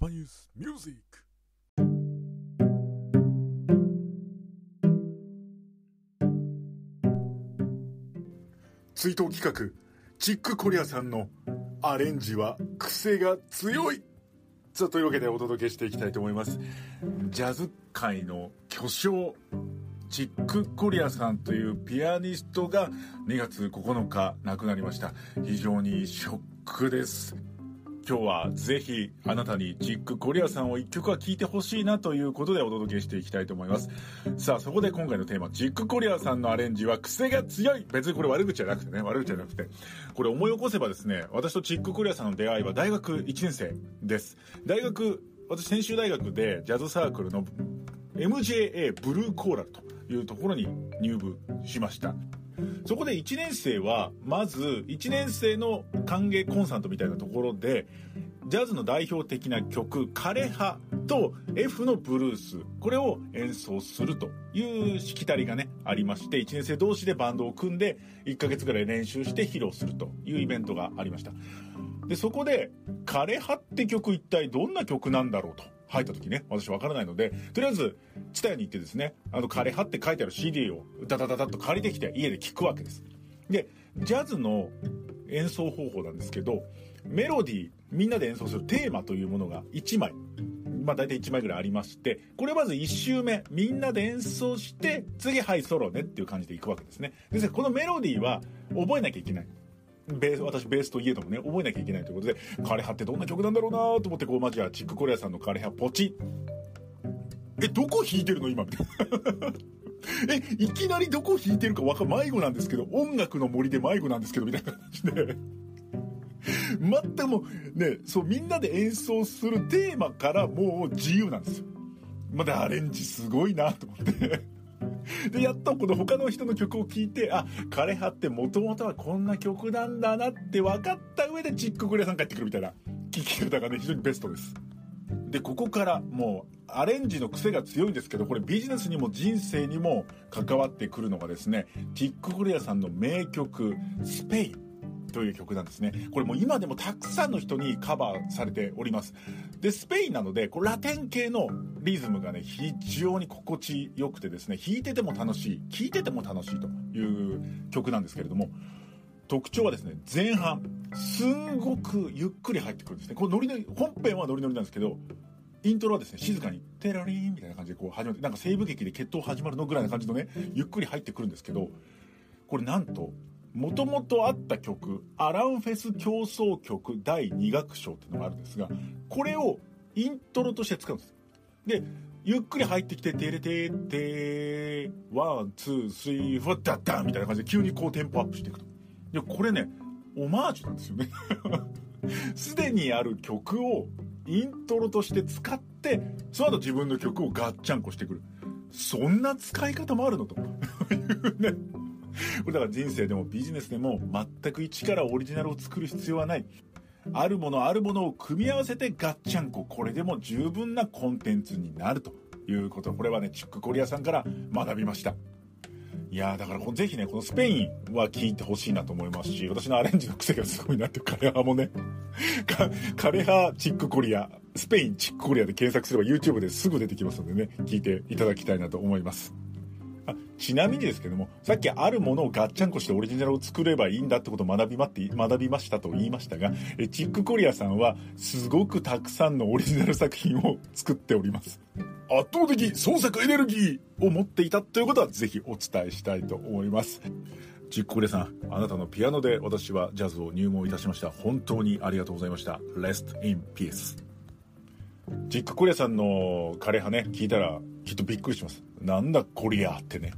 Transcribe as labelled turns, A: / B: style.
A: パニュースミュージック追悼企画チックコリアさんのアレンジは癖が強い。さあというわけでお届けしていきたいと思います。ジャズ界の巨匠チック・コリアさんというピアニストが2月9日亡くなりました。非常にショックです。今日はぜひあなたにチック・コリアさんを一曲は聴いてほしいなということでお届けしていきたいと思います。さあそこで今回のテーマチック・コリアさんのアレンジは癖が強い。別にこれ悪口じゃなくてね悪口じゃなくて。これ思い起こせばですね私とチック・コリアさんの出会いは大学1年生です。大学私専修大学でジャズサークルの MJA ブルーコーラルというところに入部しました。そこで1年生はまず1年生の歓迎コンサートみたいなところでジャズの代表的な曲「枯葉」と F のブルースこれを演奏するというしきたりがねありまして1年生同士でバンドを組んで1ヶ月ぐらい練習して披露するというイベントがありました。でそこで「枯葉」って曲一体どんな曲なんだろうと。入った時ね、私わからないので、とりあえず、ツタヤに行ってですね、あの、枯葉って書いてある CD をダダダダッと借りてきて家で聴くわけです。で、ジャズの演奏方法なんですけど、メロディー、みんなで演奏するテーマというものが1枚、まあ大体1枚ぐらいありまして、これまず1周目、みんなで演奏して、次はいソロねっていう感じでいくわけですね。ですこのメロディーは覚えなきゃいけない。ベース、私ベースといえどもね、覚えなきゃいけないということで、枯葉ってどんな曲なんだろうなと思って、こう、まじゃチックコリアさんの枯葉ポチえ、どこ弾いてるの今？みたいな。え、いきなりどこ弾いてるかわか迷子なんですけど、音楽の森で迷子なんですけど、みたいな感じで。全くもう、ね、そう、みんなで演奏するテーマからもう自由なんですよ。まだアレンジすごいなと思って。で、やっとこの他の人の曲を聴いて、あ、枯葉ってもともとはこんな曲なんだなって分かった上でチックグレさん帰ってくるみたいな聴き方がね、非常にベストです。で、ここからもうアレンジの癖が強いんですけど、これビジネスにも人生にも関わってくるのがですね、ティック・グレアさんの名曲、スペイン。という曲なんですね。これも今でもたくさんの人にカバーされております。で、スペインなので、こうラテン系のリズムがね、非常に心地よくてですね、弾いてても楽しい、聴いてても楽しいという曲なんですけれども、特徴はですね、前半、すんごくゆっくり入ってくるんですね。これノリノリ、本編はノリノリなんですけど、イントロはですね、静かに、テラリーンみたいな感じでこう始まって、なんか西部劇で決闘始まるのぐらいな感じのね、ゆっくり入ってくるんですけど、これなんと、もともとあった曲、アランフェス協奏曲第2楽章っていうのがあるんですが、これをイントロとして使うんです。で、ゆっくり入ってきて、てれてーてー、 one, two, three, four ダッダンみたいな感じで急にこうテンポアップしていくと。で、これね、オマージュなんですよね。すでにある曲をイントロとして使って、その後自分の曲をガッチャンコしてくる。そんな使い方もあるのと いうね。こ れだから人生でもビジネスでも全く一からオリジナルを作る必要はない。あるものあるものを組み合わせてガッチャンコ。これでも十分なコンテンツになるということ。これはね、チックコリアさんから学びました。いやだからぜひね、このスペインは聞いてほしいなと思いますし、私のアレンジの癖がすごいなって枯葉もね、枯葉チックコリア、スペインチックコリアで検索すれば YouTube ですぐ出てきますのでね、聞いていただきたいなと思います。ちなみにですけども、さっきあるものをガッチャンコしてオリジナルを作ればいいんだってことを学びまって、学びましたと言いましたが、えチックコリアさんはすごくたくさんのオリジナル作品を作っております。圧倒的創作エネルギーを持っていたということはぜひお伝えしたいと思います。チックコリアさん、あなたのピアノで私はジャズを入門いたしました。本当にありがとうございました。Rest in peace. ジックコリアさんの枯葉ね、聞いたらきっとびっくりします。なんだコリアってね。